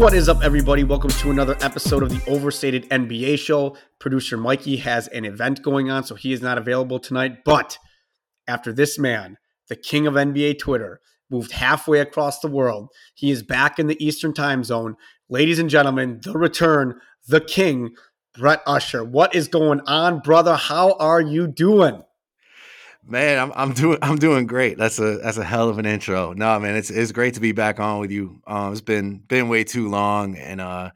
What is up, everybody? Welcome to another episode of the Overstated NBA Show. Producer Mikey has an event going on, so he is not available tonight. But after this man, the king of NBA Twitter, moved halfway across the world, he is back in the Eastern time zone. Ladies and gentlemen, the return, the king, Brett Usher. What is going on, brother? How are you doing? Man, I'm I'm doing I'm doing great. That's a that's a hell of an intro. No, man, it's it's great to be back on with you. Um, it's been been way too long, and uh,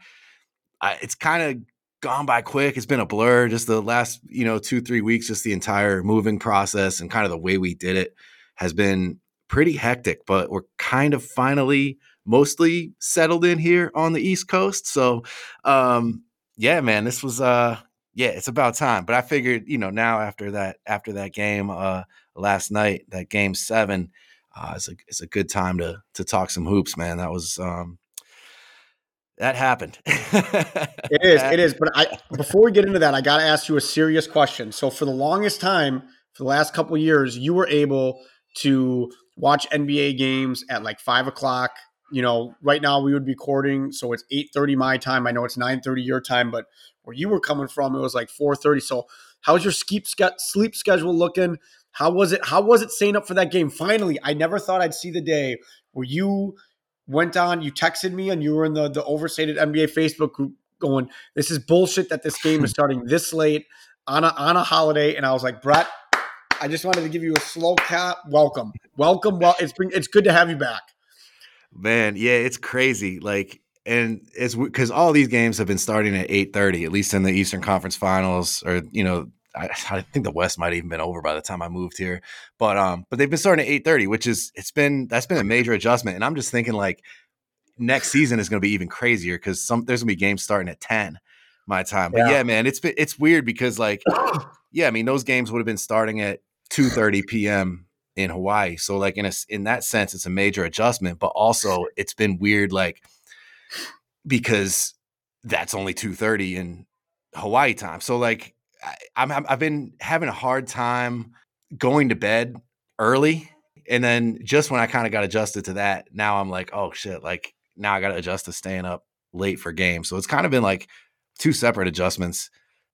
I, it's kind of gone by quick. It's been a blur. Just the last you know two three weeks, just the entire moving process and kind of the way we did it has been pretty hectic. But we're kind of finally mostly settled in here on the East Coast. So, um, yeah, man, this was uh yeah, it's about time. But I figured, you know, now after that after that game uh last night, that game seven, uh, it's a it's a good time to to talk some hoops, man. That was um that happened. it is, it is. But I before we get into that, I gotta ask you a serious question. So for the longest time, for the last couple years, you were able to watch NBA games at like five o'clock. You know, right now we would be recording, so it's eight thirty my time. I know it's nine thirty your time, but where you were coming from, it was like 4:30. So, how's your sleep sleep schedule looking? How was it? How was it staying up for that game? Finally, I never thought I'd see the day where you went on, you texted me, and you were in the the overstated NBA Facebook group going, "This is bullshit that this game is starting this late on a on a holiday." And I was like, Brett, I just wanted to give you a slow cap. Welcome, welcome. Well, it's been, it's good to have you back. Man, yeah, it's crazy. Like and it's because all these games have been starting at 8.30 at least in the eastern conference finals or you know I, I, think the west might have even been over by the time i moved here. But um but they've been starting at 8.30 which is it's been that's been a major adjustment and i'm just thinking like next season is going to be even crazier because some there's going to be games starting at 10 my time. But yeah. yeah man it's been it's weird because like yeah i mean those games would have been starting at 2.30 p.m in hawaii. So like in a in that sense it's a major adjustment but also it's been weird like because that's only 2:30 in Hawaii time. So like I, am I've been having a hard time going to bed early and then just when I kind of got adjusted to that, now I'm like, oh shit, like now I got to adjust to staying up late for games. So it's kind of been like two separate adjustments.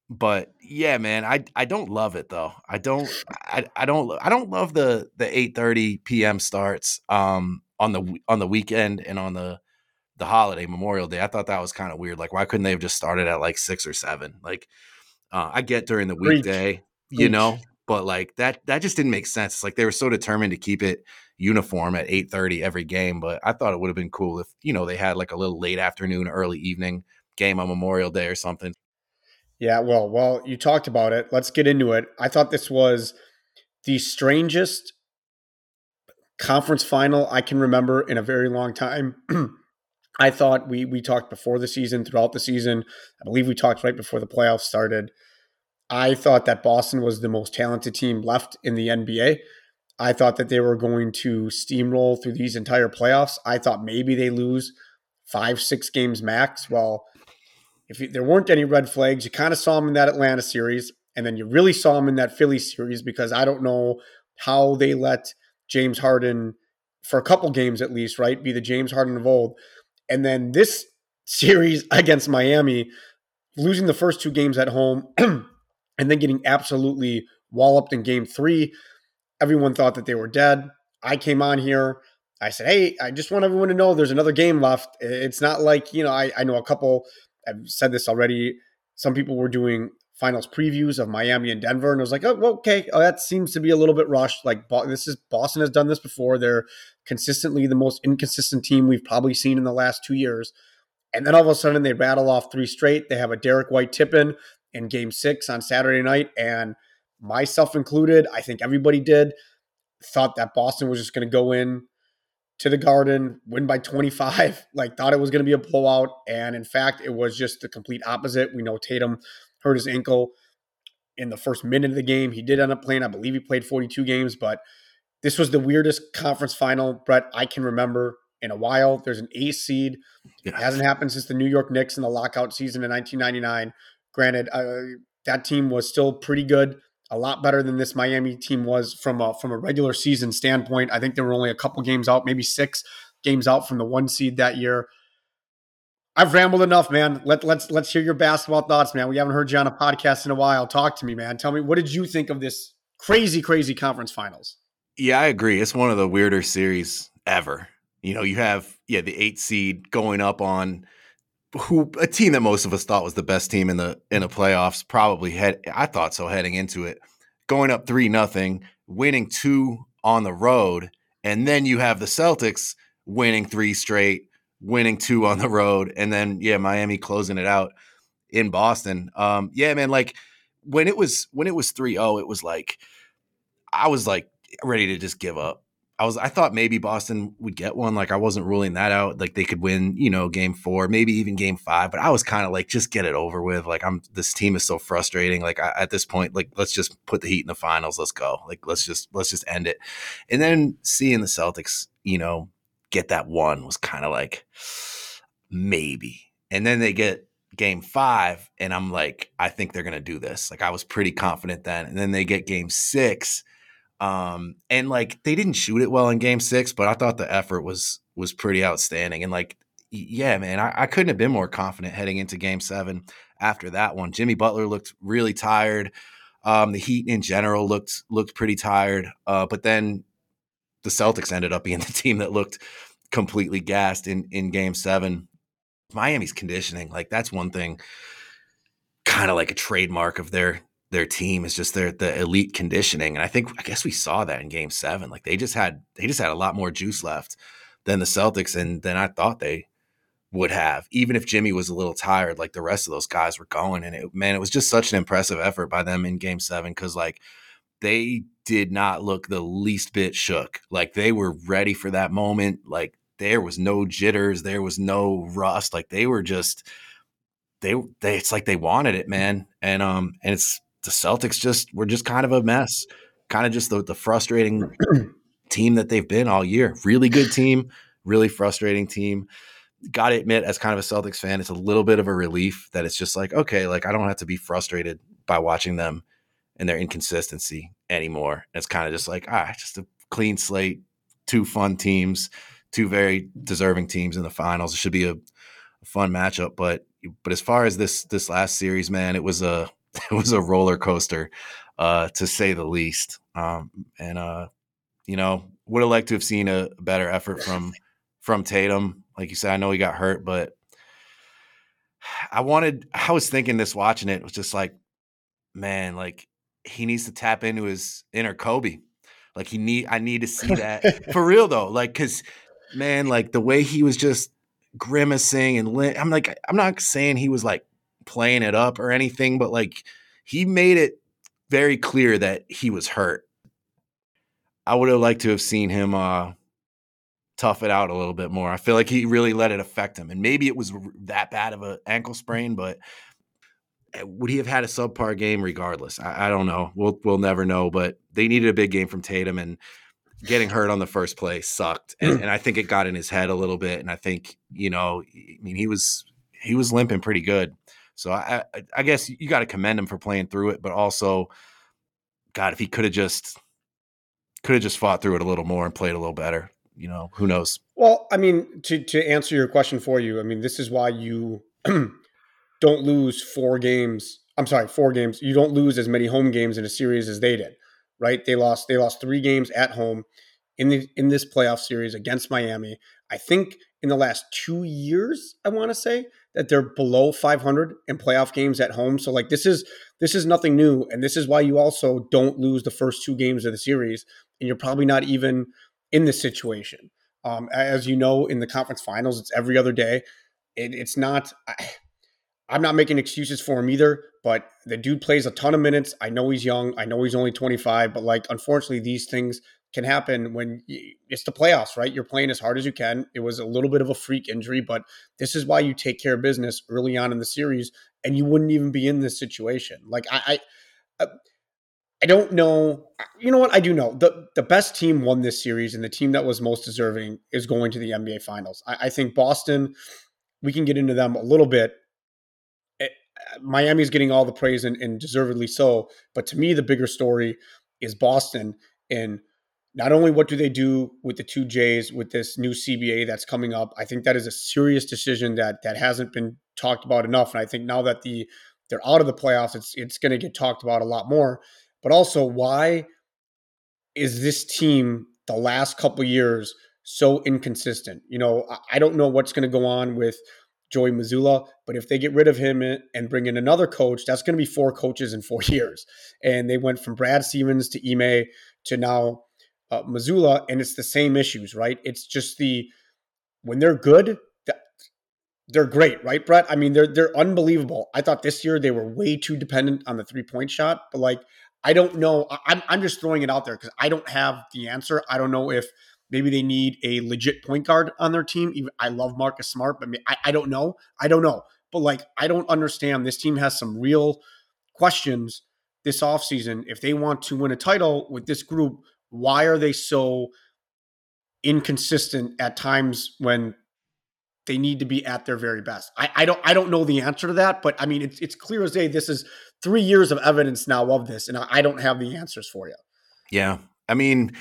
But yeah, man, I I don't love it though. I don't I, I don't I don't love the the 8:30 p.m. starts um on the on the weekend and on the the holiday Memorial Day. I thought that was kind of weird. Like, why couldn't they have just started at like six or seven? Like, uh, I get during the weekday, Preach. you Preach. know, but like that that just didn't make sense. It's like they were so determined to keep it uniform at eight thirty every game. But I thought it would have been cool if you know they had like a little late afternoon, early evening game on Memorial Day or something. Yeah, well, well, you talked about it. Let's get into it. I thought this was the strangest conference final I can remember in a very long time. I thought we we talked before the season, throughout the season. I believe we talked right before the playoffs started. I thought that Boston was the most talented team left in the NBA. I thought that they were going to steamroll through these entire playoffs. I thought maybe they lose five, six games max. Well, if you, there weren't any red flags, you kind of saw them in that Atlanta series, and then you really saw them in that Philly series because I don't know how they let James Harden, for a couple games at least, right, be the James Harden of old. And then this series against Miami, losing the first two games at home and then getting absolutely walloped in game three. Everyone thought that they were dead. I came on here. I said, Hey, I just want everyone to know there's another game left. It's not like, you know, I, I know a couple, I've said this already. Some people were doing finals previews of Miami and Denver, and I was like, oh, okay, oh, that seems to be a little bit rushed. Like this is Boston has done this before. They're consistently the most inconsistent team we've probably seen in the last two years. And then all of a sudden they rattle off three straight. They have a Derrick White tip in in game six on Saturday night. And myself included, I think everybody did, thought that Boston was just going to go in to the Garden, win by 25, like thought it was going to be a blowout. And in fact, it was just the complete opposite. We know Tatum hurt his ankle in the first minute of the game. He did end up playing, I believe he played 42 games, but this was the weirdest conference final, Brett, I can remember in a while. There's an A seed. It hasn't happened since the New York Knicks in the lockout season in 1999. Granted, uh, that team was still pretty good, a lot better than this Miami team was from a, from a regular season standpoint. I think they were only a couple games out, maybe six games out from the one seed that year. I've rambled enough, man. Let, let's let's hear your basketball thoughts, man. We haven't heard you on a podcast in a while. Talk to me, man. Tell me what did you think of this crazy, crazy conference finals? Yeah, I agree. It's one of the weirder series ever. You know, you have yeah the eight seed going up on who a team that most of us thought was the best team in the in the playoffs. Probably had I thought so heading into it, going up three nothing, winning two on the road, and then you have the Celtics winning three straight, winning two on the road, and then yeah, Miami closing it out in Boston. Um, yeah, man, like when it was when it was 3-0, it was like I was like ready to just give up. I was I thought maybe Boston would get one. Like I wasn't ruling that out. Like they could win, you know, game four, maybe even game five. But I was kind of like, just get it over with. Like I'm this team is so frustrating. Like I, at this point, like let's just put the Heat in the finals. Let's go. Like let's just let's just end it. And then seeing the Celtics, you know, get that one was kind of like maybe. And then they get game five, and I'm like, I think they're gonna do this. Like I was pretty confident then. And then they get game six um, and like they didn't shoot it well in game six, but I thought the effort was was pretty outstanding. And like, yeah, man, I, I couldn't have been more confident heading into game seven after that one. Jimmy Butler looked really tired. Um, the Heat in general looked looked pretty tired. Uh, but then the Celtics ended up being the team that looked completely gassed in in game seven. Miami's conditioning, like that's one thing kind of like a trademark of their their team is just their the elite conditioning. And I think I guess we saw that in game seven. Like they just had they just had a lot more juice left than the Celtics and than I thought they would have, even if Jimmy was a little tired, like the rest of those guys were going. And it man, it was just such an impressive effort by them in game seven because like they did not look the least bit shook. Like they were ready for that moment. Like there was no jitters, there was no rust. Like they were just they they it's like they wanted it, man. And um and it's the Celtics just were just kind of a mess, kind of just the, the frustrating team that they've been all year. Really good team, really frustrating team. Got to admit, as kind of a Celtics fan, it's a little bit of a relief that it's just like, okay, like I don't have to be frustrated by watching them and their inconsistency anymore. it's kind of just like, ah, just a clean slate, two fun teams, two very deserving teams in the finals. It should be a, a fun matchup. But but as far as this this last series, man, it was a it was a roller coaster, uh, to say the least. Um, and uh, you know, would have liked to have seen a better effort from from Tatum. Like you said, I know he got hurt, but I wanted. I was thinking this watching it was just like, man, like he needs to tap into his inner Kobe. Like he need. I need to see that for real though. Like because man, like the way he was just grimacing and I'm like, I'm not saying he was like playing it up or anything, but like he made it very clear that he was hurt. I would have liked to have seen him uh, tough it out a little bit more. I feel like he really let it affect him, and maybe it was that bad of an ankle sprain, but Eh, would he have had a subpar game regardless? I, I, don't know. We'll we'll never know. But they needed a big game from Tatum, and getting hurt on the first play sucked. And, and I think it got in his head a little bit. And I think you know, I mean, he was he was limping pretty good. So I, I, I guess you got to commend him for playing through it, but also, God, if he could have just could have just fought through it a little more and played a little better, you know, who knows? Well, I mean, to to answer your question for you, I mean, this is why you don't lose four games. I'm sorry, four games. You don't lose as many home games in a series as they did, right? They lost they lost three games at home in the in this playoff series against Miami. I think in the last two years, I want to say that they're below 500 in playoff games at home. So like this is this is nothing new, and this is why you also don't lose the first two games of the series, and you're probably not even in this situation. Um, as you know, in the conference finals, it's every other day. It, it's not. I, I'm not making excuses for him either, but the dude plays a ton of minutes. I know he's young. I know he's only 25, but like, unfortunately, these things can happen when you, it's the playoffs, right? You're playing as hard as you can. It was a little bit of a freak injury, but this is why you take care of business early on in the series, and you wouldn't even be in this situation. Like I, I, uh, I don't know. You know what? I do know the the best team won this series, and the team that was most deserving is going to the NBA Finals. I, I think Boston. We can get into them a little bit. Miami's getting all the praise and, and deservedly so, but to me, the bigger story is Boston and not only what do they do with the two J's with this new CBA that's coming up, I think that is a serious decision that that hasn't been talked about enough. And I think now that the they're out of the playoffs, it's it's going to get talked about a lot more. But also, why is this team the last couple years so inconsistent? You know, I don't know what's going to go on with Joey Mazzulla. but if they get rid of him and bring in another coach, that's going to be four coaches in four years. And they went from Brad Stevens to Ime to now uh, Mazzulla, and it's the same issues, right? It's just the when they're good, they're great, right, Brett? I mean, they're they're unbelievable. I thought this year they were way too dependent on the three point shot, but like I don't know. I'm I'm just throwing it out there because I don't have the answer. I don't know if maybe they need a legit point guard on their team. Even I love Marcus Smart, but I, I don't know. I don't know. But like I don't understand. This team has some real questions this offseason. If they want to win a title with this group, why are they so inconsistent at times when they need to be at their very best. I, I, don't I don't know the answer to that, but I mean it's it's clear as day. This is three years of evidence now of this, and I, I don't have the answers for you. Yeah, I mean,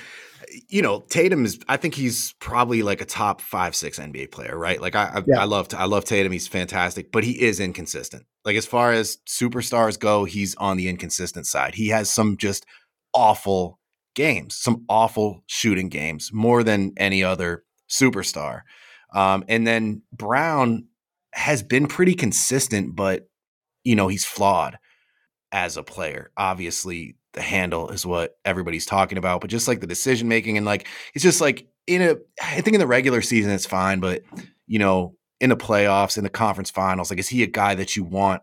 you know, Tatum is. I think he's probably like a top five six NBA player, right? Like I I, yeah. I love I love Tatum. He's fantastic, but he is inconsistent. Like as far as superstars go, he's on the inconsistent side. He has some just awful games, some awful shooting games, more than any other superstar. Um, and then Brown has been pretty consistent, but you know he's flawed as a player. Obviously, the handle is what everybody's talking about, but just like the decision making and like it's just like in a I think in the regular season it's fine, but you know in the playoffs in the conference finals, like is he a guy that you want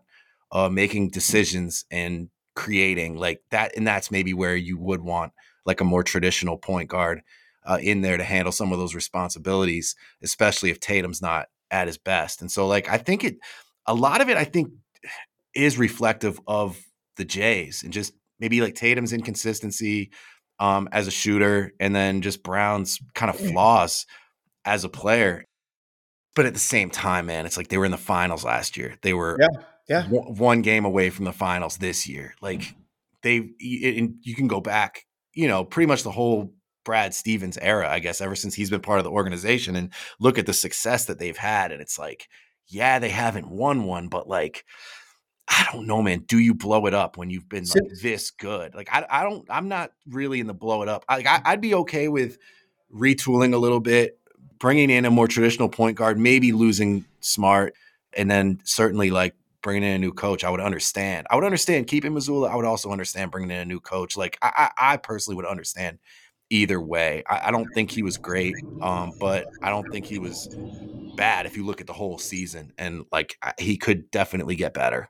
uh, making decisions and creating like that? And that's maybe where you would want like a more traditional point guard uh, in there to handle some of those responsibilities, especially if Tatum's not at his best. And so, like, I think it, a lot of it, I think, is reflective of the Jays and just maybe like Tatum's inconsistency um, as a shooter, and then just Brown's kind of flaws as a player. But at the same time, man, it's like they were in the finals last year. They were yeah, yeah. W- one game away from the finals this year. Like they, and you can go back, you know, pretty much the whole Brad Stevens era, I guess, ever since he's been part of the organization and look at the success that they've had. And it's like, yeah, they haven't won one, but like, I don't know, man. Do you blow it up when you've been like this good? Like, I, I don't, I'm not really in the blow it up. I, I, I'd be okay with retooling a little bit, bringing in a more traditional point guard, maybe losing Smart, and then certainly like bringing in a new coach. I would understand. I would understand keeping Mazzulla. I would also understand bringing in a new coach. Like, I, I, I personally would understand either way. I, I don't think he was great, um, but I don't think he was bad if you look at the whole season. And like he could definitely get better.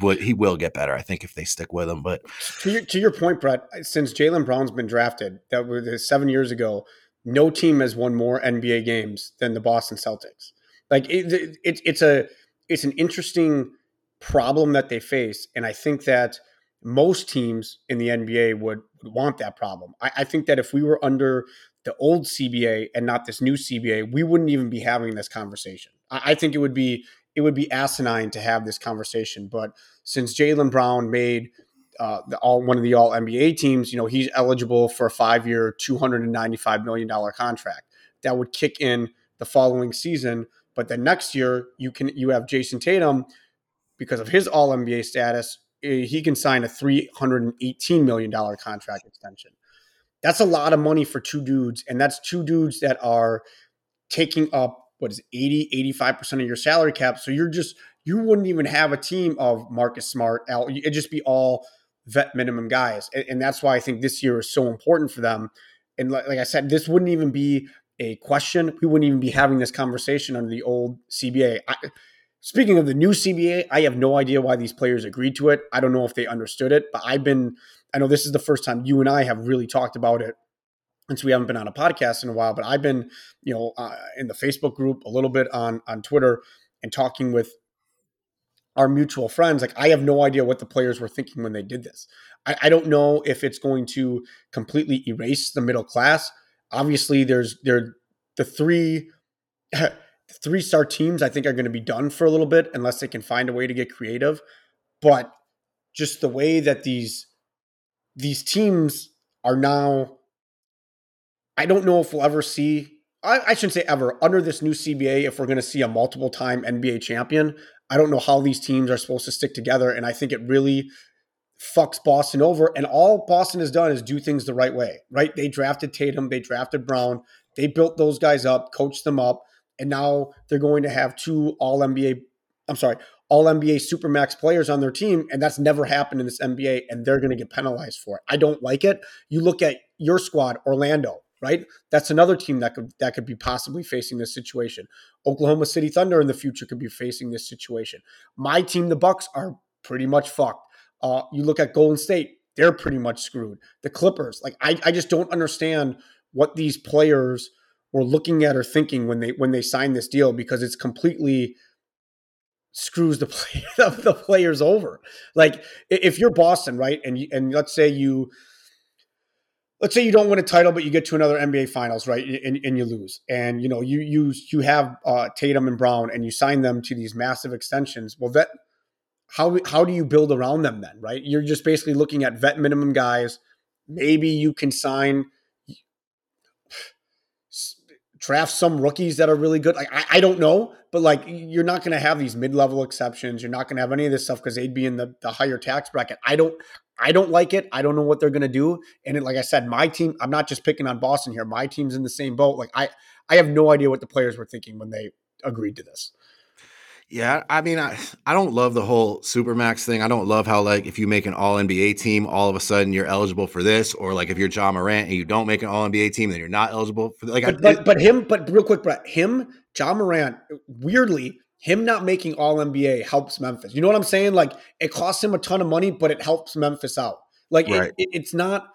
Would he will get better? I think if they stick with him. But to your, to your point, Brett, uh, since Jaylen Brown's been drafted, that was uh, seven years ago. No team has won more NBA games than the Boston Celtics. Like it, it, it's a it's an interesting problem that they face, and I think that most teams in the NBA would, would want that problem. I, I, think that if we were under the old CBA and not this new CBA, we wouldn't even be having this conversation. I, I think it would be it would be asinine to have this conversation. But since Jaylen Brown made uh, the all one of the All NBA teams, you know he's eligible for a five year, two hundred and ninety five million dollar contract that would kick in the following season. But then next year you can you have Jayson Tatum because of his All NBA status Eh, he can sign a $318 million contract extension. That's a lot of money for two dudes. And that's two dudes that are taking up, what is it, 80, 85% of your salary cap. So you're just, you wouldn't even have a team of Marcus Smart. It'd just be all vet minimum guys. And, that's why I think this year is so important for them. And like, like I said, this wouldn't even be a question. We wouldn't even be having this conversation under the old CBA. I, Speaking of the new CBA, I have no idea why these players agreed to it. I don't know if they understood it, but I've been, I know this is the first time you and I have really talked about it since we haven't been on a podcast in a while, but I've been, you know, uh, in the Facebook group, a little bit on on Twitter, and talking with our mutual friends. Like, I have no idea what the players were thinking when they did this. I, I don't know if it's going to completely erase the middle class. Obviously, there's there the three three star teams, I think, are going to be done for a little bit unless they can find a way to get creative. But just the way that these these teams are now I don't know if we'll ever see. I, I shouldn't say ever under this new CBA if we're going to see a multiple time NBA champion. I don't know how these teams are supposed to stick together, and I think it really fucks Boston over. And all Boston has done is do things the right way, right? They drafted Tatum, they drafted Brown, they built those guys up, coached them up, and now they're going to have two All NBA. I'm sorry, All NBA Supermax players on their team, and that's never happened in this NBA, and they're going to get penalized for it. I don't like it. You look at your squad, Orlando, right? That's another team that could that could be possibly facing this situation. Oklahoma City Thunder in the future could be facing this situation. My team, the Bucks, are pretty much fucked. Uh, you look at Golden State, they're pretty much screwed. The Clippers, like I, I just don't understand what these players were looking at or thinking when they when they signed this deal because it's completely screws the play, the players over. Like if you're Boston, right, and you, and let's say you let's say you don't win a title, but you get to another NBA Finals, right, and, and you lose, and you know you you you have uh, Tatum and Brown, and you sign them to these massive extensions. Well, that how how do you build around them then, right? You're just basically looking at vet minimum guys. Maybe you can sign draft some rookies that are really good. Like I, I don't know, but like you're not going to have these mid level exceptions. You're not going to have any of this stuff because they'd be in the, the higher tax bracket. I don't I don't like it. I don't know what they're going to do. And it, like I said, my team. I'm not just picking on Boston here. My team's in the same boat. Like I I have no idea what the players were thinking when they agreed to this. Yeah, I mean, I I don't love the whole supermax thing. I don't love how like if you make an All NBA team, all of a sudden you're eligible for this, or like if you're Ja Morant and you don't make an All NBA team, then you're not eligible for like. But, I, but, but him, but real quick, Brett, him, Ja Morant, weirdly, him not making All NBA helps Memphis. You know what I'm saying? Like it costs him a ton of money, but it helps Memphis out. Like right. it, it, it's not.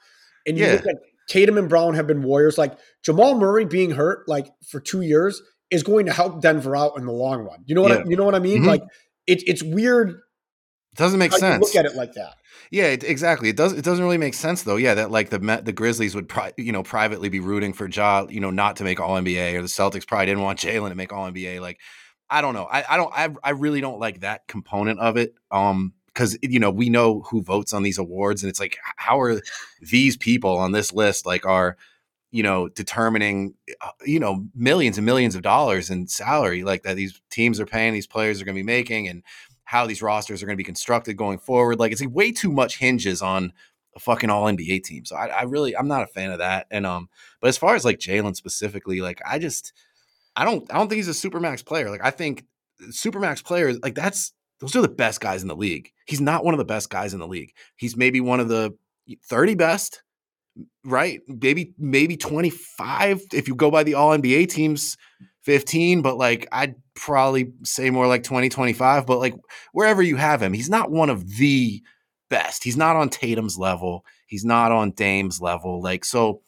And you yeah. look at Tatum and Brown have been warriors. Like Jamal Murray being hurt like for two years is going to help Denver out in the long run. You know what yeah. I, you know what I mean? Mm-hmm. Like it, it's weird. It doesn't make sense. Look at it like that. Yeah, it, exactly. It does. It doesn't really make sense though. Yeah, that like the the Grizzlies would, pri- you know, privately be rooting for Ja, you know, not to make All NBA, or the Celtics probably didn't want Jaylen to make All NBA. Like, I don't know. I, I don't. I, I really don't like that component of it. Um, because you know we know who votes on these awards, and it's like, how are these people on this list like are you know, determining, uh, you know, millions and millions of dollars in salary like that these teams are paying, these players are going to be making, and how these rosters are going to be constructed going forward. Like it's like way too much hinges on a fucking all NBA team. So I, I really, I'm not a fan of that. And um, but as far as like Jaylen specifically, like I just, I don't, I don't think he's a supermax player. Like I think supermax players, like that's those are the best guys in the league. He's not one of the best guys in the league. He's maybe one of the 30 best right? Maybe maybe 25 if you go by the all NBA teams 15, but like I'd probably say more like 20 25, but like wherever you have him, he's not one of the best. He's not on Tatum's level. He's not on Dame's level. Like so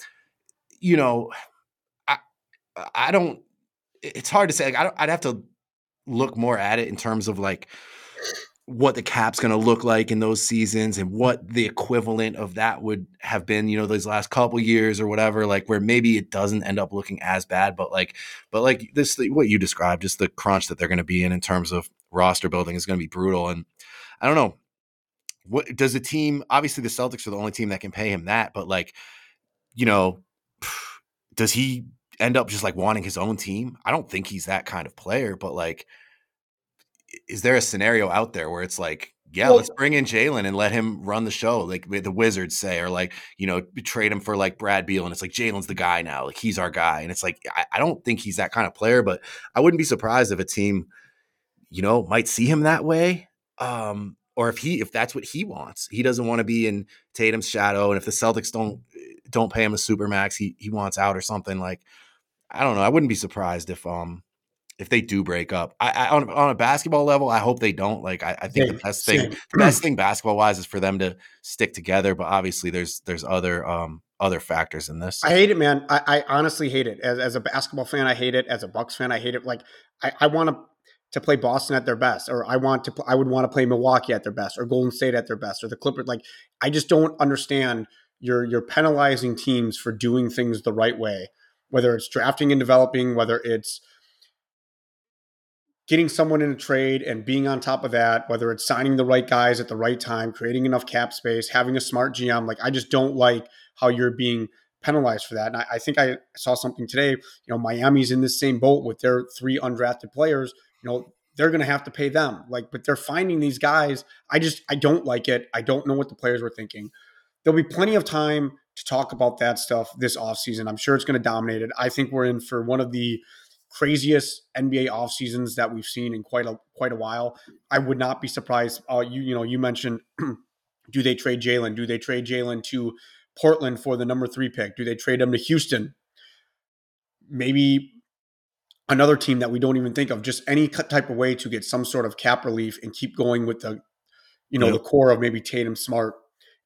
you know, I I don't it's hard to say. Like, I I'd have to look more at it in terms of like what the cap's going to look like in those seasons and what the equivalent of that would have been you know those last couple years or whatever like where maybe it doesn't end up looking as bad but like but like this what you described just the crunch that they're going to be in in terms of roster building is going to be brutal and i don't know what does the team obviously the celtics are the only team that can pay him that but like you know does he end up just like wanting his own team i don't think he's that kind of player but like is there a scenario out there where it's like, yeah, well, let's bring in Jaylen and let him run the show, like the Wizards say, or like you know, trade him for like Brad Beal, and it's like Jaylen's the guy now, like he's our guy, and it's like I, I don't think he's that kind of player, but I wouldn't be surprised if a team, you know, might see him that way, um, or if he if that's what he wants, he doesn't want to be in Tatum's shadow, and if the Celtics don't don't pay him a super max, he he wants out or something like. I don't know. I wouldn't be surprised if um if they do break up. I, I on, on, a basketball level, I hope they don't. Like I, I think the best thing, the best thing basketball wise is for them to stick together. But obviously, there's there's other um other factors in this. I hate it, man. I, I honestly hate it. As, as a basketball fan, I hate it. As a Bucks fan, I hate it. Like I, I want to to play Boston at their best, or I want to I would want to play Milwaukee at their best, or Golden State at their best, or the Clippers. Like I just don't understand. You're you're penalizing teams for doing things the right way, whether it's drafting and developing, whether it's getting someone in a trade and being on top of that, whether it's signing the right guys at the right time, creating enough cap space, having a smart GM. Like, I just don't like how you're being penalized for that. And I, I, think I saw something today. You know, Miami's in the same boat with their three undrafted players. You know, they're going to have to pay them. Like, but they're finding these guys. I just I don't like it. I don't know what the players were thinking. There'll be plenty of time to talk about that stuff this offseason. I'm sure it's going to dominate it. I think we're in for one of the craziest NBA off seasons that we've seen in quite a quite a while. I would not be surprised. Uh, you you know you mentioned do they trade Jaylen? Do they trade Jaylen to Portland for the number three pick? Do they trade him to Houston? Maybe another team that we don't even think of. Just any type of way to get some sort of cap relief and keep going with the you know yep. the core of maybe Tatum Smart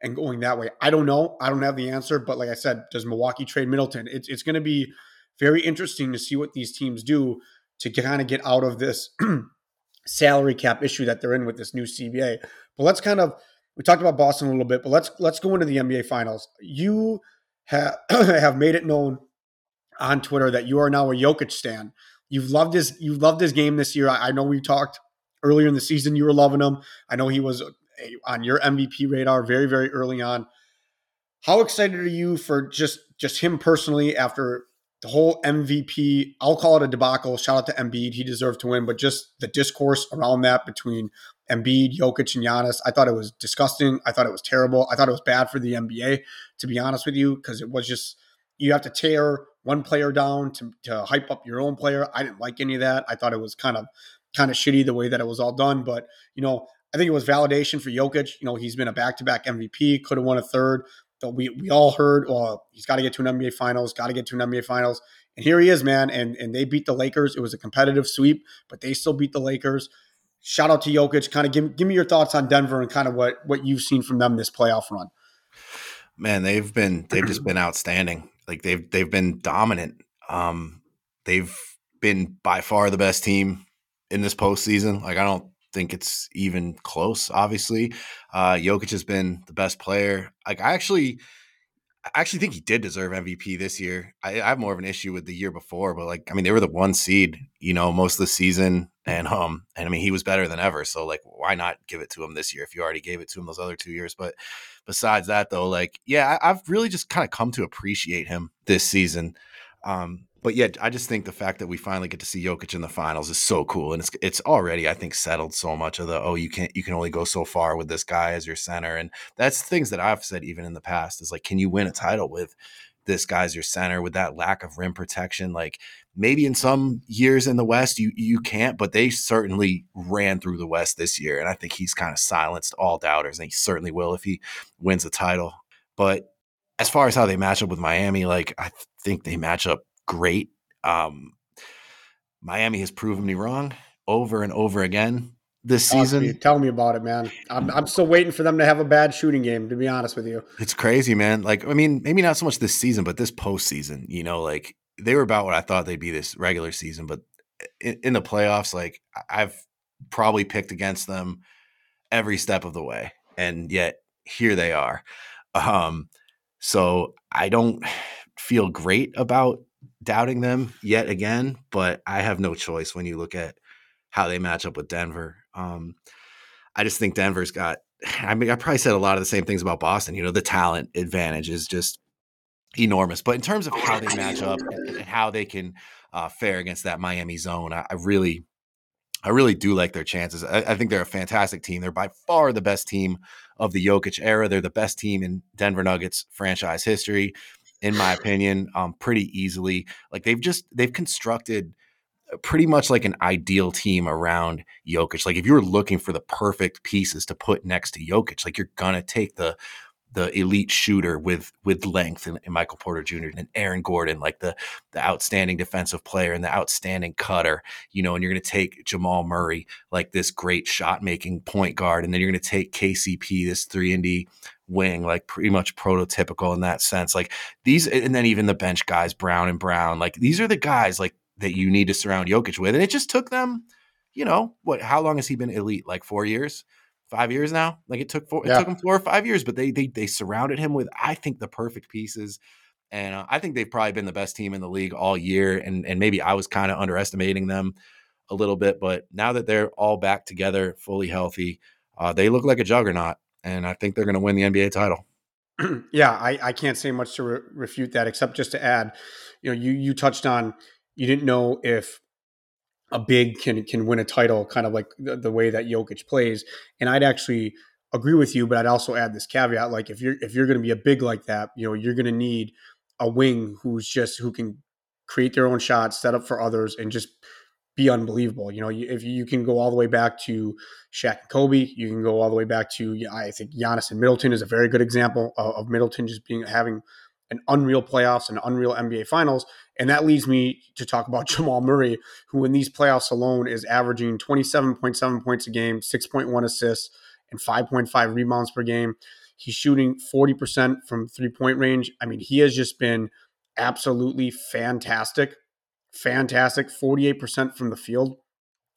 and going that way. I don't know. I don't have the answer, but like I said, does Milwaukee trade Middleton? It's it's going to be very interesting to see what these teams do to kind of get out of this salary cap issue that they're in with this new CBA. But let's kind of we talked about Boston a little bit, but let's let's go into the NBA Finals. You have have made it known on Twitter that you are now a Jokic stan. You've loved his you've loved his game this year. I, I know we talked earlier in the season. You were loving him. I know he was on your MVP radar very very early on. How excited are you for just just him personally after the whole MVP, I'll call it a debacle. Shout out to Embiid. He deserved to win, but just the discourse around that between Embiid, Jokic, and Giannis, I thought it was disgusting. I thought it was terrible. I thought it was bad for the NBA, to be honest with you, because it was just, you have to tear one player down to, to hype up your own player. I didn't like any of that. I thought it was kind of, kind of shitty the way that it was all done. But, you know, I think it was validation for Jokic. You know, he's been a back to back MVP, could have won a third we we all heard, well, he's got to get to an NBA Finals, got to get to an NBA Finals, and here he is, man. And and they beat the Lakers. It was a competitive sweep, but they still beat the Lakers. Shout out to Jokic. Kind of give give me your thoughts on Denver and kind of what what you've seen from them this playoff run. Man, they've been they've just been outstanding. Like they've they've been dominant. Um, they've been by far the best team in this postseason. Like I don't think it's even close. Obviously, uh, Jokic has been the best player. Like I actually, I actually think he did deserve MVP this year. I, I, have more of an issue with the year before, but like I mean, they were the one seed, you know, most of the season, and um, and I mean, he was better than ever. So like, why not give it to him this year if you already gave it to him those other two years? But besides that, though, like, yeah, I, I've really just kind of come to appreciate him this season. Um, but yet I just think the fact that we finally get to see Jokic in the finals is so cool, and it's it's already I think settled so much of the oh you can't you can only go so far with this guy as your center, and that's things that I've said even in the past is like can you win a title with this guy's your center with that lack of rim protection? Like maybe in some years in the west you you can't but they certainly ran through the west this year and i think he's kind of silenced all doubters and he certainly will if he wins the title. But as far as how they match up with miami like i think they match up great. Um, Miami has proven me wrong over and over again this season. Tell me about it, man. I'm, I'm still waiting for them to have a bad shooting game, to be honest with you. It's crazy, man. Like, I mean, maybe not so much this season, but this postseason, you know, like they were about what I thought they'd be this regular season, but in, in the playoffs, like I've probably picked against them every step of the way. And yet here they are. Um, so I don't feel great about doubting them yet again, but I have no choice when you look at how they match up with Denver. Um, I just think Denver's got. I mean, I probably said a lot of the same things about Boston. You know, the talent advantage is just enormous. But in terms of how they match up and, how they can uh, fare against that Miami zone, I, I, really, I really do like their chances. I, I, think they're a fantastic team. They're by far the best team of the Jokic era. They're the best team in Denver Nuggets franchise history in my opinion, um, pretty easily. Like they've just they've constructed pretty much like an ideal team around Jokic. Like if you were looking for the perfect pieces to put next to Jokic, like you're gonna take the the elite shooter with with length and, and, Michael Porter Jr. and Aaron Gordon, like the the outstanding defensive player and the outstanding cutter, you know, and you're to take Jamal Murray, like this great shot making point guard, and then you're to take KCP, this three and D wing, like pretty much prototypical in that sense. Like these, and then even the bench guys, Brown and Brown, like these are the guys like that you need to surround Jokic with. And it just took them, you know, what? How long has he been elite? Like four years, five years now. Like it took four, yeah. it took him four or five years, but they they they surrounded him with, I think, the perfect pieces. And uh, I think they've probably been the best team in the league all year. And and maybe I was kind of underestimating them a little bit, but now that they're all back together, fully healthy, uh, they look like a juggernaut and I think they're going to win the NBA title. yeah, I, I can't say much to re- refute that, except just to add, you know, you you touched on you didn't know if a big can can win a title, kind of like the, the way that Jokic plays, and I'd actually agree with you, but I'd also add this caveat: like if you're if you're going to be a big like that, you know, you're going to need a wing who's just who can create their own shots, set up for others, and just be unbelievable. You know, if you can go all the way back to Shaq and Kobe, you can go all the way back to I think Giannis and Middleton is a very good example of, Middleton just being having an unreal playoffs and unreal NBA finals. And that leads me to talk about Jamal Murray, who in these playoffs alone is averaging 27.7 points a game, 6.1 assists, and 5.5 rebounds per game. He's shooting 40% from three point range. I mean, he has just been absolutely fantastic fantastic, 48% from the field.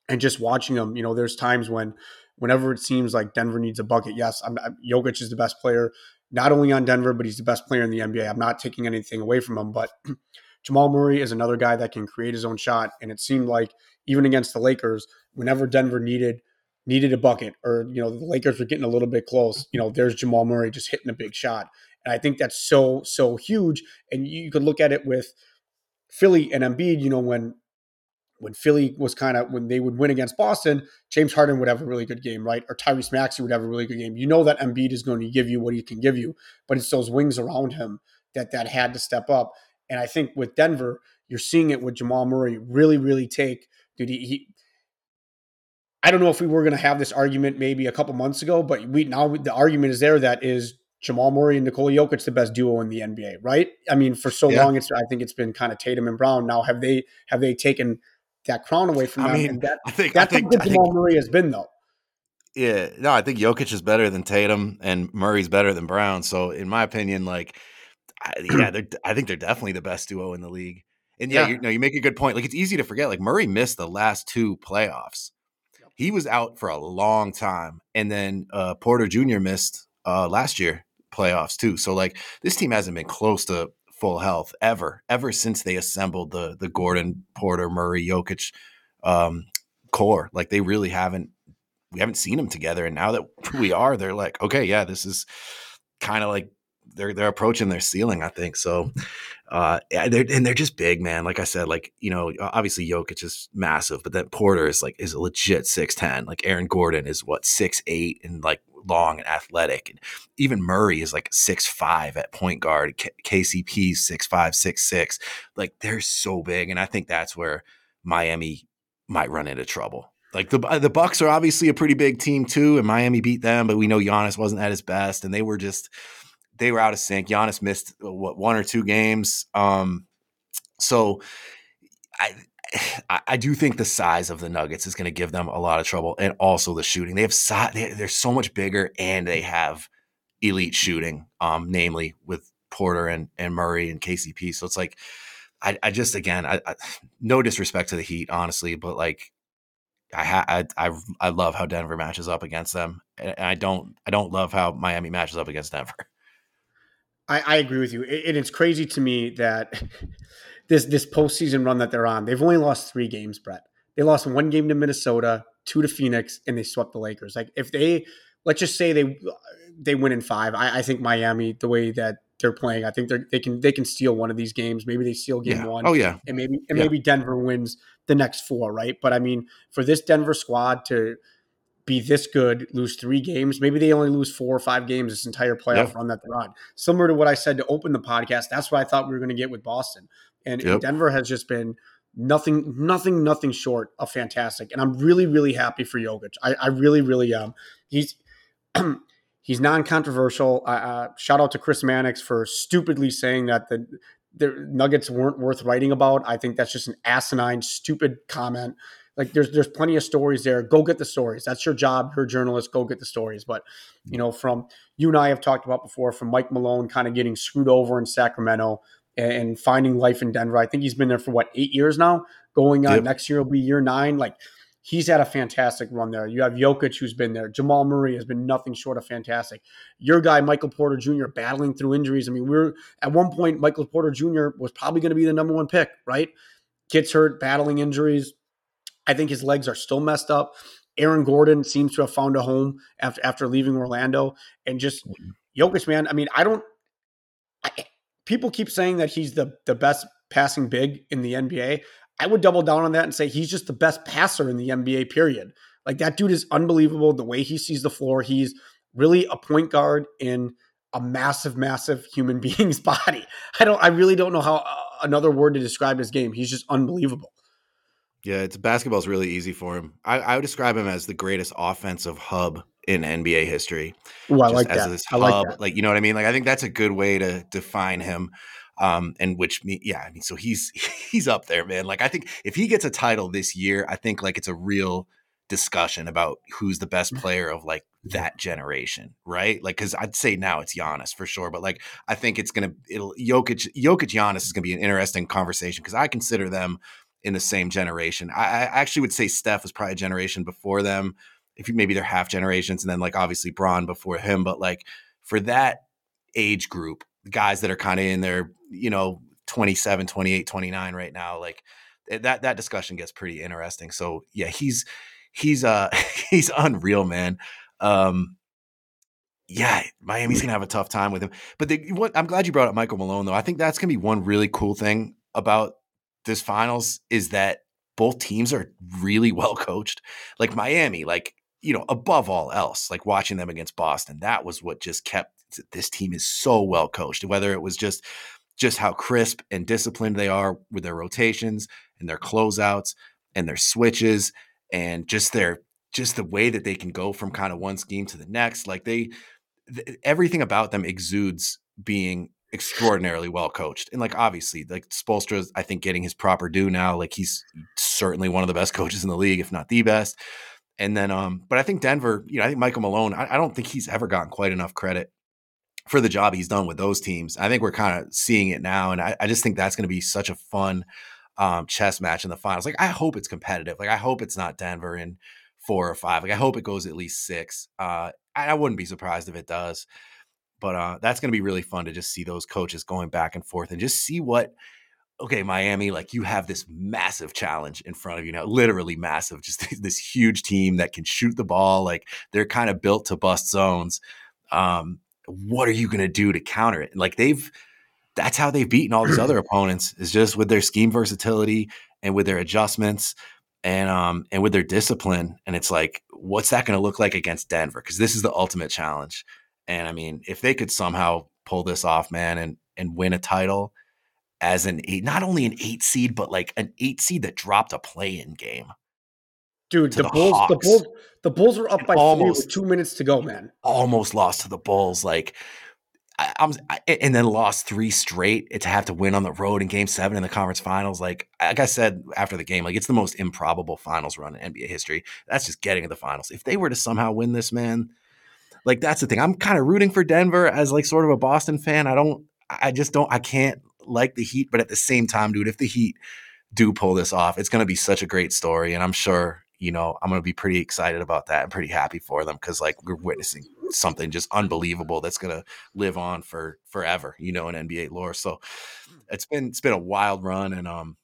And just watching them, you know, there's times when, whenever it seems like Denver needs a bucket, yes, I'm, Jokic is the best player, not only on Denver, but he's the best player in the NBA. I'm not taking anything away from him, but Jamal Murray is another guy that can create his own shot. And it seemed like even against the Lakers, whenever Denver needed needed a bucket or you know the Lakers were getting a little bit close, you know, there's Jamal Murray just hitting a big shot. And I think that's so so huge. And you could look at it with Philly and Embiid, you know, when when Philly was kind of when they would win against Boston, James Harden would have a really good game, right? Or Tyrese Maxey would have a really good game. You know that Embiid is going to give you what he can give you, but it's those wings around him that that had to step up. And I think with Denver, you're seeing it with Jamal Murray really, really take. Dude, he, he I don't know if we were going to have this argument maybe a couple months ago, but we now the argument is there that is Jamal Murray and Nikola Jokic the best duo in the NBA, right? I mean, for so yeah. long, it's I think it's been kind of Tatum and Brown. Now, have they have they taken that crown away from I them? Mean, that, I think that's I think, what Jamal think, Murray has been, though. Yeah, no, I think Jokic is better than Tatum, and Murray's better than Brown. So, in my opinion, like, I, yeah, I think they're definitely the best duo in the league. And yeah, yeah. You, know, you make a good point. Like, it's easy to forget. Like, Murray missed the last two playoffs. He was out for a long time, and then uh, Porter Jr. missed uh, last year playoffs too. So like this team hasn't been close to full health ever, ever since they assembled the the Gordon, Porter, Murray, Jokic um, core. Like they really haven't we haven't seen them together. And now that we are, they're like, okay, yeah, this is kind of like they're they're approaching their ceiling, I think. So uh they're and they're just big, man. Like I said, like, you know, obviously Jokic is massive, but then Porter is like is a legit 6'10. Like Aaron Gordon is what, six eight and like long and athletic. And even Murray is like six five at point guard. K- KCP six five, six six. Like they're so big, and I think that's where Miami might run into trouble. Like the the Bucks are obviously a pretty big team too, and Miami beat them, but we know Giannis wasn't at his best, and they were just they were out of sync. Giannis missed what one or two games. Um, so I I do think the size of the Nuggets is going to give them a lot of trouble, and also the shooting. They have size; they're so much bigger, and they have elite shooting, um, namely with Porter and and Murray and KCP. So it's like, I, I just again, I, I, no disrespect to the Heat, honestly, but like, I, ha- I I I love how Denver matches up against them, and I don't I don't love how Miami matches up against Denver. I, I agree with you, and it's crazy to me that this this postseason run that they're on. They've only lost three games, Brett. They lost one game to Minnesota, two to Phoenix, and they swept the Lakers. Like if they let's just say they they win in five, I, I think Miami, the way that they're playing, I think they they can they can steal one of these games. Maybe they steal game yeah. one. Oh yeah, and maybe and yeah. maybe Denver wins the next four, right? But I mean, for this Denver squad to be this good, lose three games. Maybe they only lose four or five games this entire playoff run that they're on. Similar to what I said to open the podcast, that's what I thought we were going to get with Boston. And, yep. and Denver has just been nothing, nothing, nothing short of fantastic. And I'm really, really happy for Jokic. I, I really, really am. He's he's non-controversial. Uh, shout out to Chris Mannix for stupidly saying that the the Nuggets weren't worth writing about. I think that's just an asinine, stupid comment. Like there's there's plenty of stories there. Go get the stories. That's your job. You're a journalist. Go get the stories. But you know, from you and I have talked about before, from Mike Malone kind of getting screwed over in Sacramento and finding life in Denver. I think he's been there for what eight years now. Going on yep. next year will be year nine. Like he's had a fantastic run there. You have Jokic who's been there. Jamal Murray has been nothing short of fantastic. Your guy Michael Porter Jr. battling through injuries. I mean, we are at one point Michael Porter Jr. was probably going to be the number one pick, right? Gets hurt, battling injuries. I think his legs are still messed up. Aaron Gordon seems to have found a home after after leaving Orlando, and just mm-hmm. Jokic, man, I mean, I don't. I, people keep saying that he's the the best passing big in the NBA. I would double down on that and say he's just the best passer in the NBA. Period. Like that dude is unbelievable. The way he sees the floor, he's really a point guard in a massive, massive human being's body. I don't. I really don't know how uh, another word to describe his game. He's just unbelievable. Yeah, it's basketball's really easy for him. I, I would describe him as the greatest offensive hub in NBA history. Oh, I like that. I like that. Like you know what I mean? Like I think that's a good way to define him. Um, and which me, yeah, I mean, so he's he's up there, man. Like I think if he gets a title this year, I think like it's a real discussion about who's the best player of like that generation, right? Like, because I'd say now it's Giannis for sure, but like I think it's gonna it'll Jokic Jokic Giannis is gonna be an interesting conversation because I consider them in the same generation. I, I, actually would say Steph was probably a generation before them. If maybe they're half generations, and then like obviously Bron before him. But like for that age group, guys that are kind of in their you know 27, 28, 29 right now, like eh, that that discussion gets pretty interesting. So yeah, he's he's uh he's unreal, man. Um, yeah, Miami's gonna have a tough time with him. But the, what, I'm glad you brought up Michael Malone, though. I think that's gonna be one really cool thing about this finals is that both teams are really well coached. Like Miami, like, you know, above all else, like watching them against Boston, that was what just kept this team is so well coached. Whether it was just just how crisp and disciplined they are with their rotations and their closeouts and their switches and just their just the way that they can go from kind of one scheme to the next. Like they th- everything about them exudes being extraordinarily well coached. And like obviously, like Spoelstra's I think getting his proper due now. Like he's certainly one of the best coaches in the league, if not the best. And then um, but I think Denver, you know, I think Michael Malone, I, I don't think he's ever gotten quite enough credit for the job he's done with those teams. I think we're kind of seeing it now. And I, I just think that's gonna be such a fun um, chess match in the finals. Like I hope it's competitive. Like I hope it's not Denver in four or five. Like I hope it goes at least six. Uh, I, I wouldn't be surprised if it does. But uh, that's going to be really fun to just see those coaches going back and forth and just see what. Okay, Miami, like you have this massive challenge in front of you now, literally massive. Just this huge team that can shoot the ball. Like they're kind of built to bust zones. Um, what are you going to do to counter it? Like they've, that's how they've beaten all these other opponents is just with their scheme versatility and with their adjustments and um and with their discipline. And it's like, what's that going to look like against Denver? Because this is the ultimate challenge. And I mean, if they could somehow pull this off, man, and and win a title as an eight, not only an eight seed, but like an eight seed that dropped a play-in game. Dude, the, the, Bulls, Hawks. the Bulls, the Bulls were up and by almost, with two minutes to go, man. Almost lost to the Bulls, like, I, am and then lost three straight to have to win on the road in Game Seven in the conference finals. Like, like I said after the game, like it's the most improbable finals run in NBA history. That's just getting to the finals. If they were to somehow win this, man, like that's the thing. I'm kind of rooting for Denver as like sort of a Boston fan. I don't I just don't I can't like the Heat, but at the same time, dude, if the Heat do pull this off, it's going to be such a great story and I'm sure, you know, I'm going to be pretty excited about that and pretty happy for them cuz like we're witnessing something just unbelievable that's going to live on for forever, you know, in NBA lore. So it's been it's been a wild run and um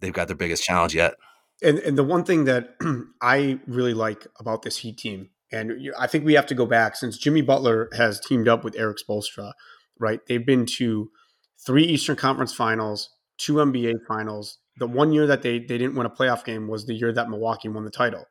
they've got their biggest challenge yet. And and the one thing that I really like about this Heat team and I think we have to go back since Jimmy Butler has teamed up with Erik Spoelstra, right? They've been to three Eastern Conference finals, two NBA finals. The one year that they, they didn't win a playoff game was the year that Milwaukee won the title.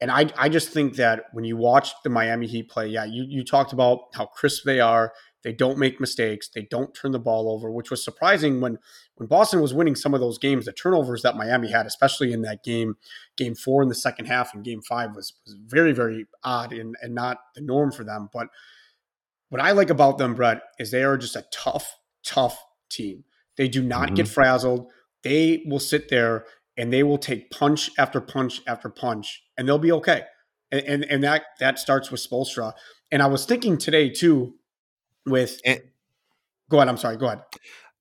And I, I just think that when you watch the Miami Heat play, yeah, you, you talked about how crisp they are. They don't make mistakes. They don't turn the ball over, which was surprising when when Boston was winning some of those games. The turnovers that Miami had, especially in that game, game four in the second half and game five, was was very very odd and and not the norm for them. But what I like about them, Brett, is they are just a tough, tough team. They do not mm-hmm. get frazzled. They will sit there and they will take punch after punch after punch, and they'll be okay. And and, and that that starts with Spoelstra. And I was thinking today too with and, go ahead. I'm sorry. Go ahead.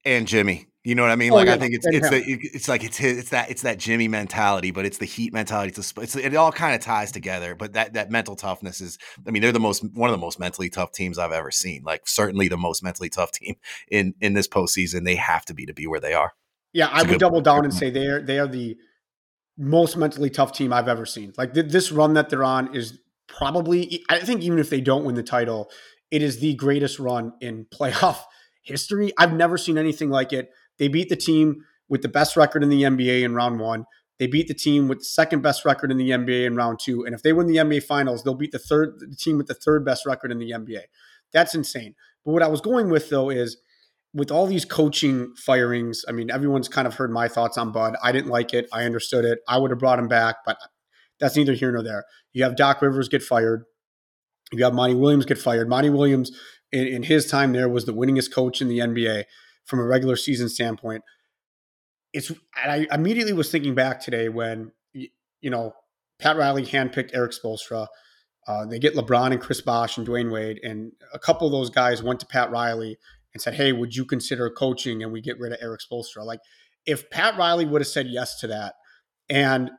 And Jimmy, you know what I mean? Oh, like yeah, I think it's it's the, it's like it's his, it's that it's that Jimmy mentality, but it's the Heat mentality. It's, a, it's it all kind of ties together. But that that mental toughness is, I mean, they're the most one of the most mentally tough teams I've ever seen. Like certainly the most mentally tough team in in this postseason. They have to be to be where they are. Yeah, it's I would double point. down and say they are they are the most mentally tough team I've ever seen. Like th- this run that they're on is probably I think even if they don't win the title, it is the greatest run in playoff history. I've never seen anything like it. They beat the team with the best record in the NBA in round one. They beat the team with the second best record in the NBA in round two. And if they win the NBA finals, they'll beat the third the team with the third best record in the NBA. That's insane. But what I was going with though is with all these coaching firings, I mean, everyone's kind of heard my thoughts on Bud. I didn't like it. I understood it. I would have brought him back, but that's neither here nor there. You have Doc Rivers get fired. You have Monty Williams get fired. Monty Williams, in, in his time there, was the winningest coach in the NBA from a regular season standpoint. It's I immediately was thinking back today when you know Pat Riley handpicked Erik Spoelstra. Uh, they get LeBron and Chris Bosh and Dwyane Wade, and a couple of those guys went to Pat Riley and said, "Hey, would you consider coaching?" And we get rid of Erik Spoelstra. Like, if Pat Riley would have said yes to that, and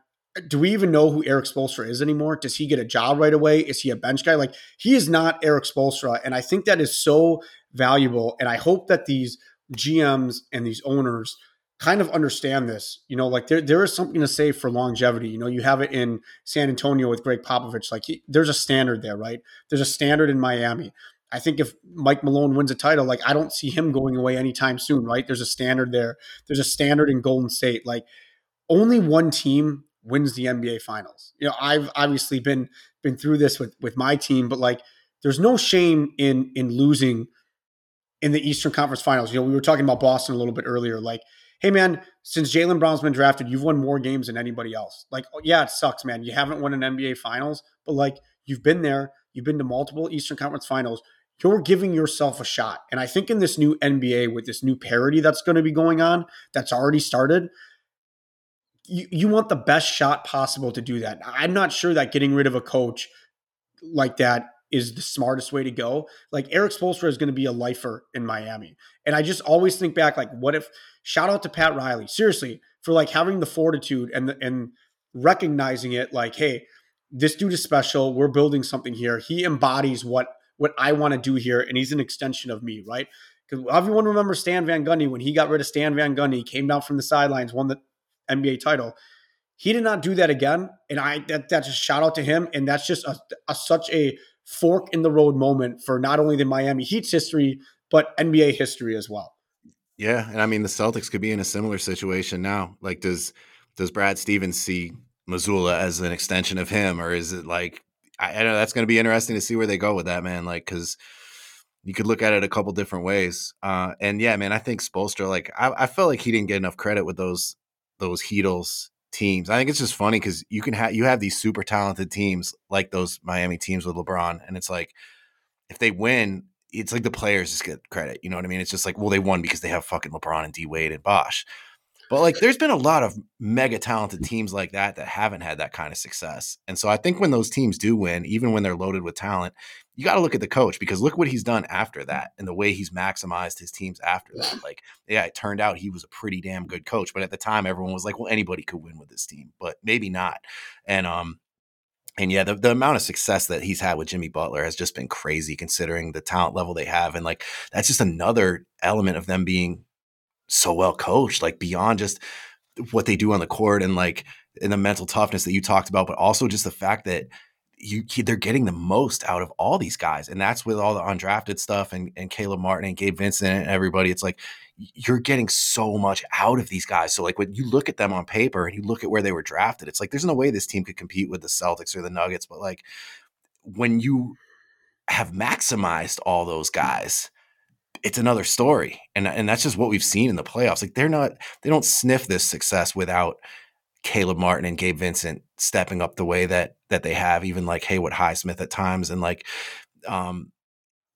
do we even know who Erik Spoelstra is anymore? Does he get a job right away? Is he a bench guy? Like, he is not Erik Spoelstra, and I think that is so valuable. And I hope that these GMs and these owners kind of understand this. You know, like there there is something to say for longevity. You know, you have it in San Antonio with Gregg Popovich. Like he, there's a standard there, right? There's a standard in Miami. I think if Mike Malone wins a title, like I don't see him going away anytime soon, right? There's a standard there. There's a standard in Golden State. Like only one team wins the NBA finals. You know, I've obviously been been through this with with my team, but like there's no shame in in losing in the Eastern Conference Finals. You know, we were talking about Boston a little bit earlier. Like, hey man, since Jaylen Brown's been drafted, you've won more games than anybody else. Like, oh, yeah, it sucks, man. You haven't won an NBA Finals, but like you've been there. You've been to multiple Eastern Conference Finals. You're giving yourself a shot. And I think in this new NBA with this new parity that's going to be going on, that's already started, you, you want the best shot possible to do that. I'm not sure that getting rid of a coach like that is the smartest way to go. Like Erik Spoelstra is going to be a lifer in Miami. And I just always think back, like, what if shout out to Pat Riley, seriously, for like having the fortitude and the, and recognizing it like, hey, this dude is special. We're building something here. He embodies what what I want to do here, and he's an extension of me, right? Because everyone remembers Stan Van Gundy when he got rid of Stan Van Gundy, came down from the sidelines, won the NBA title. He did not do that again, and I that that's just shout out to him. And that's just a, a such a fork in the road moment for not only the Miami Heat's history but NBA history as well. Yeah, and I mean the Celtics could be in a similar situation now. Like, does does Brad Stevens see Mazzulla as an extension of him, or is it like I, I know that's going to be interesting to see where they go with that man? Like, because you could look at it a couple different ways. Uh, and yeah, man, I think Spoelstra, like I, I felt like he didn't get enough credit with those those Heatles teams. I think it's just funny because you can have you have these super talented teams like those Miami teams with LeBron, and it's like if they win, it's like the players just get credit. You know what I mean? It's just like, well, they won because they have fucking LeBron and D Wade and Bosh. But like, there's been a lot of mega talented teams like that that haven't had that kind of success. And so I think when those teams do win, even when they're loaded with talent, you got to look at the coach because look what he's done after that and the way he's maximized his teams after that. Like, yeah, it turned out he was a pretty damn good coach, but at the time everyone was like, well, anybody could win with this team, but maybe not. And um and yeah, the, the amount of success that he's had with Jimmy Butler has just been crazy considering the talent level they have. And like that's just another element of them being so well coached, like beyond just what they do on the court and like in the mental toughness that you talked about, but also just the fact that you they're getting the most out of all these guys, and that's with all the undrafted stuff and and Caleb Martin and Gabe Vincent and everybody. It's like you're getting so much out of these guys. So like when you look at them on paper and you look at where they were drafted, it's like there's no way this team could compete with the Celtics or the Nuggets. But like when you have maximized all those guys, it's another story. And and that's just what we've seen in the playoffs. Like they're not they don't sniff this success without Caleb Martin and Gabe Vincent stepping up the way that that they have, even like Haywood Highsmith at times, and like um,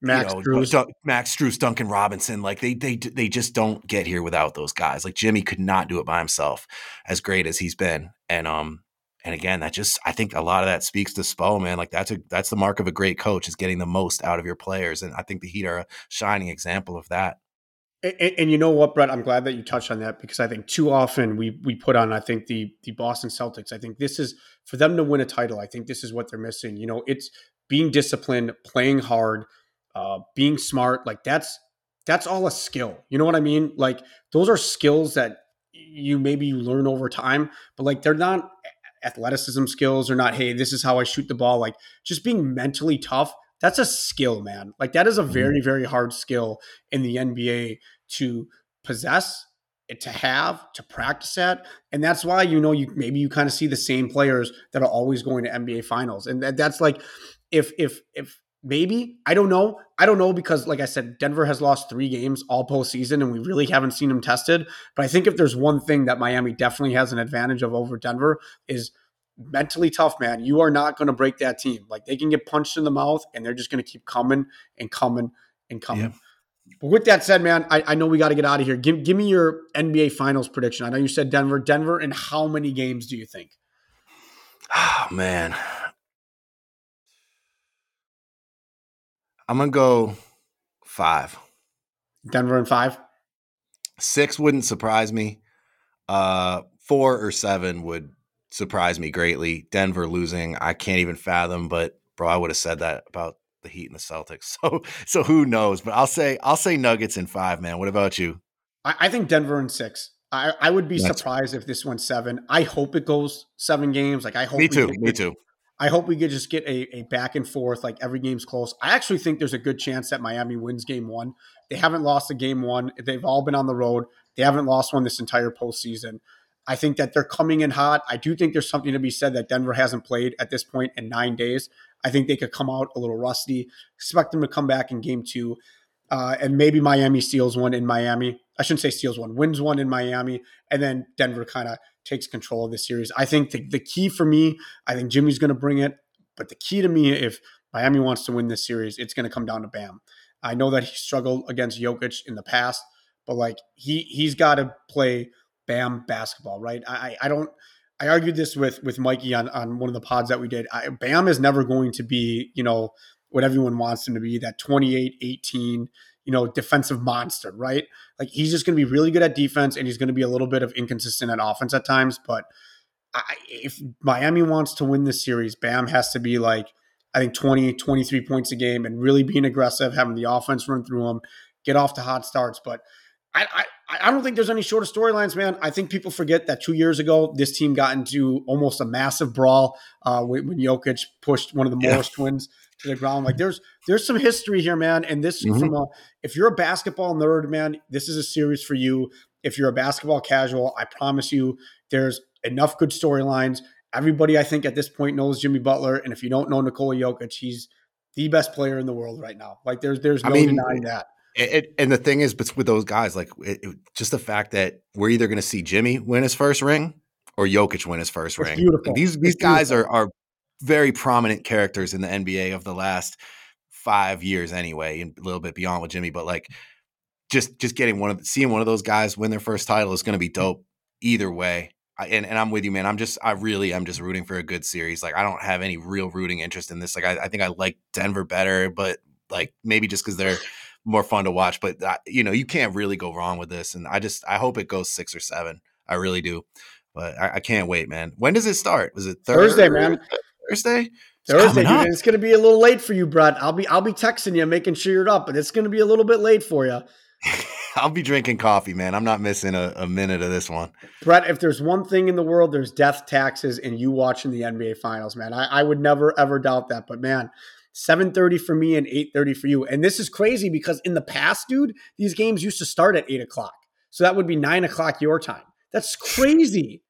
Max you know, Strus. Max Strus, Duncan Robinson, like they they they just don't get here without those guys. Like Jimmy could not do it by himself, as great as he's been. And um and again, that just I think a lot of that speaks to Spo, man. Like that's a that's the mark of a great coach is getting the most out of your players, and I think the Heat are a shining example of that. And, and, you know what, Brett? I'm glad that you touched on that because I think too often we we put on I think the the Boston Celtics. I think this is for them to win a title. I think this is what they're missing. You know, it's being disciplined, playing hard, uh, being smart. Like that's that's all a skill. You know what I mean? Like those are skills that you maybe you learn over time, but like they're not athleticism skills. They're not hey, this is how I shoot the ball. Like just being mentally tough That's a skill, man. Like that is a mm-hmm. very, very hard skill in the NBA to possess, to have, to practice at. And that's why, you know, you maybe you kind of see the same players that are always going to NBA finals. And that, that's like if if if maybe I don't know. I don't know because, like I said, Denver has lost three games all postseason, and we really haven't seen them tested. But I think if there's one thing that Miami definitely has an advantage of over Denver is mentally tough, man. You are not going to break that team. Like they can get punched in the mouth, and they're just going to keep coming and coming and coming. Yeah. But with that said, man, I, I know we got to get out of here. Give, give me your NBA Finals prediction. I know you said Denver. Denver, and how many games do you think? Oh man, I'm gonna go five. Denver and five. Six wouldn't surprise me. Uh, four or seven would surprise me greatly. Denver losing, I can't even fathom. But bro, I would have said that about the Heat and the Celtics. So, so who knows? But I'll say, I'll say Nuggets in five. Man, what about you? I, I think Denver in six. I, I would be That's surprised if this went seven. I hope it goes seven games. Like I hope. Me too. Me too. I hope we could just get a, a back and forth, like every game's close. I actually think there's a good chance that Miami wins game one. They haven't lost a game one. They've all been on the road. They haven't lost one this entire postseason. I think that they're coming in hot. I do think there's something to be said that Denver hasn't played at this point in nine days. I think they could come out a little rusty. Expect them to come back in game two. Uh, and maybe Miami steals one in Miami. I shouldn't say steals one, wins one in Miami, and then Denver kind of takes control of the series. I think the, the key for me, I think Jimmy's going to bring it, but the key to me, if Miami wants to win this series, it's going to come down to Bam. I know that he struggled against Jokic in the past, but like he he's got to play Bam basketball, right? I I don't. I argued this with with Mikey on on one of the pods that we did. I, Bam is never going to be, you know, what everyone wants him to be, that 28, 18, you know, defensive monster, right? Like he's just going to be really good at defense and he's going to be a little bit of inconsistent at offense at times. But I, if Miami wants to win this series, Bam has to be like, I think 20, 23 points a game and really being aggressive, having the offense run through him, get off to hot starts. But I, I, I don't think there's any shorter storylines, man. I think people forget that two years ago, this team got into almost a massive brawl uh, when, when Jokic pushed one of the Morris yeah. twins to the ground. Like there's there's some history here, man. And this mm-hmm. from a if you're a basketball nerd, man, this is a series for you. If you're a basketball casual, I promise you, there's enough good storylines. Everybody, I think, at this point knows Jimmy Butler, and if you don't know Nikola Jokic, he's the best player in the world right now. Like there's there's no I mean, denying that. It, and the thing is, but with those guys, like it, it, just the fact that we're either going to see Jimmy win his first ring or Jokic win his first it's ring. Beautiful. These these it's guys beautiful. are are very prominent characters in the NBA of the last five years, anyway, and a little bit beyond with Jimmy. But like, just just getting one of seeing one of those guys win their first title is going to be mm. dope either way. I, and, and I'm with you, man. I'm just, I really am just rooting for a good series. Like, I don't have any real rooting interest in this. Like, I, I think I like Denver better, but like maybe just because they're more fun to watch. But uh, you know, you can't really go wrong with this. And I just, I hope it goes six or seven. I really do. But I, I can't wait, man. When does it start? Was it Thursday, man? Thursday. Thursday, dude. It's going to be a little late for you, Brett. I'll be I'll be texting you, making sure you're up, but it's going to be a little bit late for you. I'll be drinking coffee, man. I'm not missing a, a, minute of this one. Brett, if there's one thing in the world, there's death taxes and you watching the NBA Finals, man. I, I would never ever doubt that. But man, 7:30 for me and 8:30 for you. And this is crazy because in the past, dude, these games used to start at eight o'clock, so that would be nine o'clock your time. That's crazy.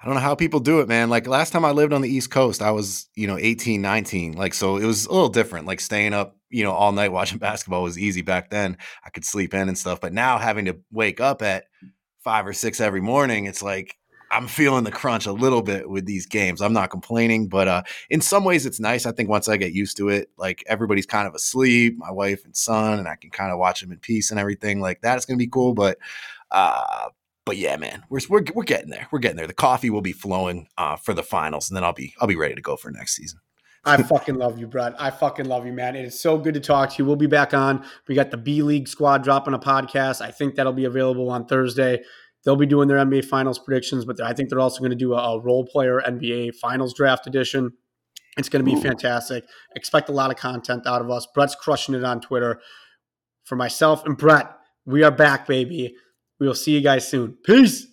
I don't know how people do it, man. Like last time I lived on the East Coast, I was, you know, 18, 19. Like, so it was a little different. Like staying up, you know, all night watching basketball was easy back then. I could sleep in and stuff. But now having to wake up at five or six every morning, it's like I'm feeling the crunch a little bit with these games. I'm not complaining, but uh, in some ways it's nice. I think once I get used to it, like everybody's kind of asleep, my wife and son, and I can kind of watch them in peace and everything like that. It's gonna be cool. But uh, but yeah, man, we're, we're we're getting there. We're getting there. The coffee will be flowing uh, for the finals, and then I'll be I'll be ready to go for next season. I fucking love you, Brett. I fucking love you, man. It is so good to talk to you. We'll be back on. We got the B League squad dropping a podcast. I think that'll be available on Thursday. They'll be doing their NBA Finals predictions, but I think they're also going to do a, a role player NBA Finals draft edition. It's going to be Ooh. fantastic. Expect a lot of content out of us. Brett's crushing it on Twitter. For myself and Brett, we are back, baby. We will see you guys soon. Peace.